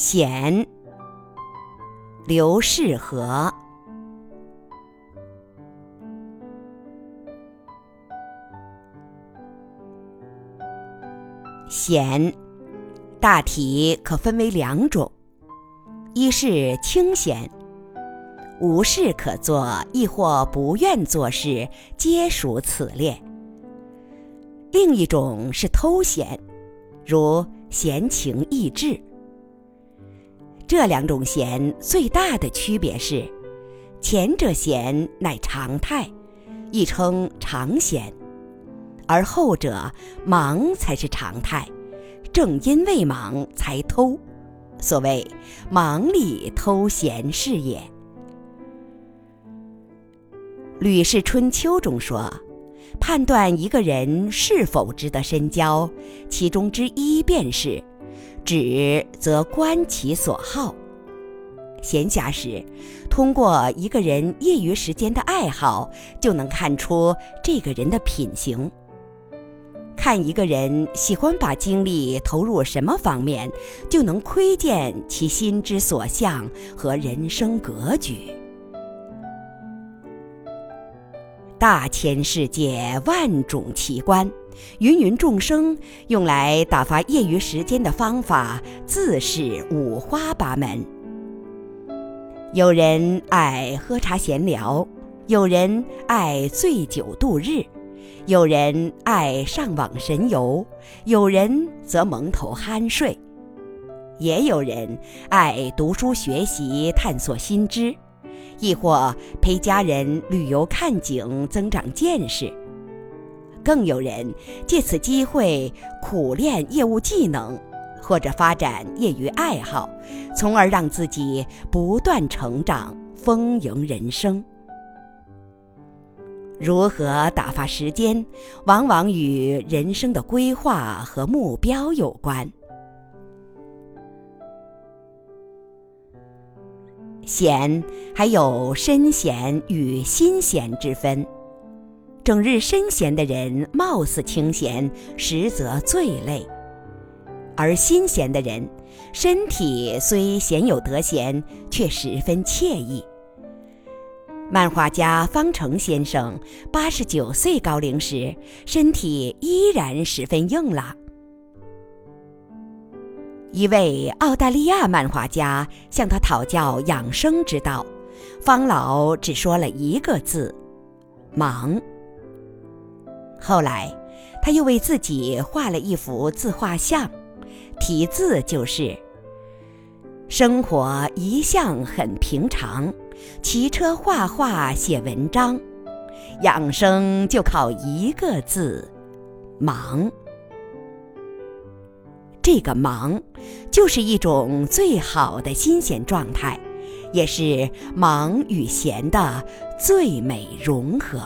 闲，刘世和。闲，大体可分为两种：一是清闲，无事可做，亦或不愿做事，皆属此列；另一种是偷闲，如闲情逸致。这两种闲最大的区别是，前者闲乃常态，亦称常闲；而后者忙才是常态，正因为忙才偷，所谓忙里偷闲是也。《吕氏春秋》中说，判断一个人是否值得深交，其中之一便是。止则观其所好。闲暇时，通过一个人业余时间的爱好，就能看出这个人的品行。看一个人喜欢把精力投入什么方面，就能窥见其心之所向和人生格局。大千世界，万种奇观。芸芸众生用来打发业余时间的方法，自是五花八门。有人爱喝茶闲聊，有人爱醉酒度日，有人爱上网神游，有人则蒙头酣睡，也有人爱读书学习，探索新知，亦或陪家人旅游看景，增长见识。更有人借此机会苦练业务技能，或者发展业余爱好，从而让自己不断成长，丰盈人生。如何打发时间，往往与人生的规划和目标有关。闲还有身闲与心闲之分。整日身闲的人，貌似清闲，实则最累；而心闲的人，身体虽闲有得闲，却十分惬意。漫画家方成先生八十九岁高龄时，身体依然十分硬朗。一位澳大利亚漫画家向他讨教养生之道，方老只说了一个字：忙。后来，他又为自己画了一幅自画像，题字就是：“生活一向很平常，骑车、画画、写文章，养生就靠一个字——忙。”这个“忙”就是一种最好的新鲜状态，也是忙与闲的最美融合。